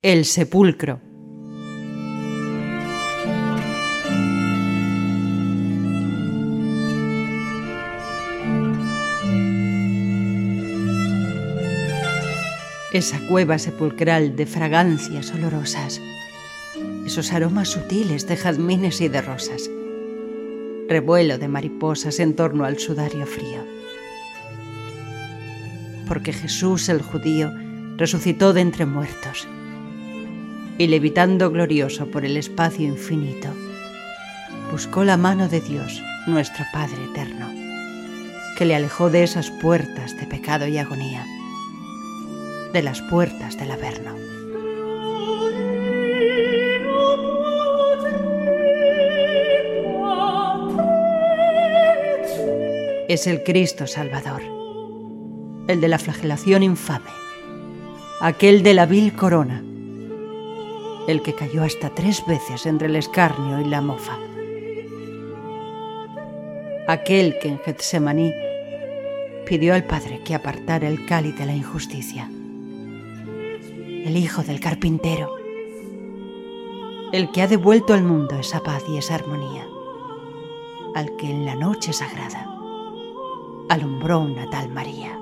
El sepulcro. Esa cueva sepulcral de fragancias olorosas, esos aromas sutiles de jazmines y de rosas, revuelo de mariposas en torno al sudario frío. Porque Jesús el judío resucitó de entre muertos y levitando glorioso por el espacio infinito, buscó la mano de Dios, nuestro Padre eterno, que le alejó de esas puertas de pecado y agonía, de las puertas del Averno. Es el Cristo Salvador, el de la flagelación infame, aquel de la vil corona, el que cayó hasta tres veces entre el escarnio y la mofa. Aquel que en Getsemaní pidió al Padre que apartara el cáliz de la injusticia. El Hijo del Carpintero. El que ha devuelto al mundo esa paz y esa armonía. Al que en la noche sagrada alumbró una tal María.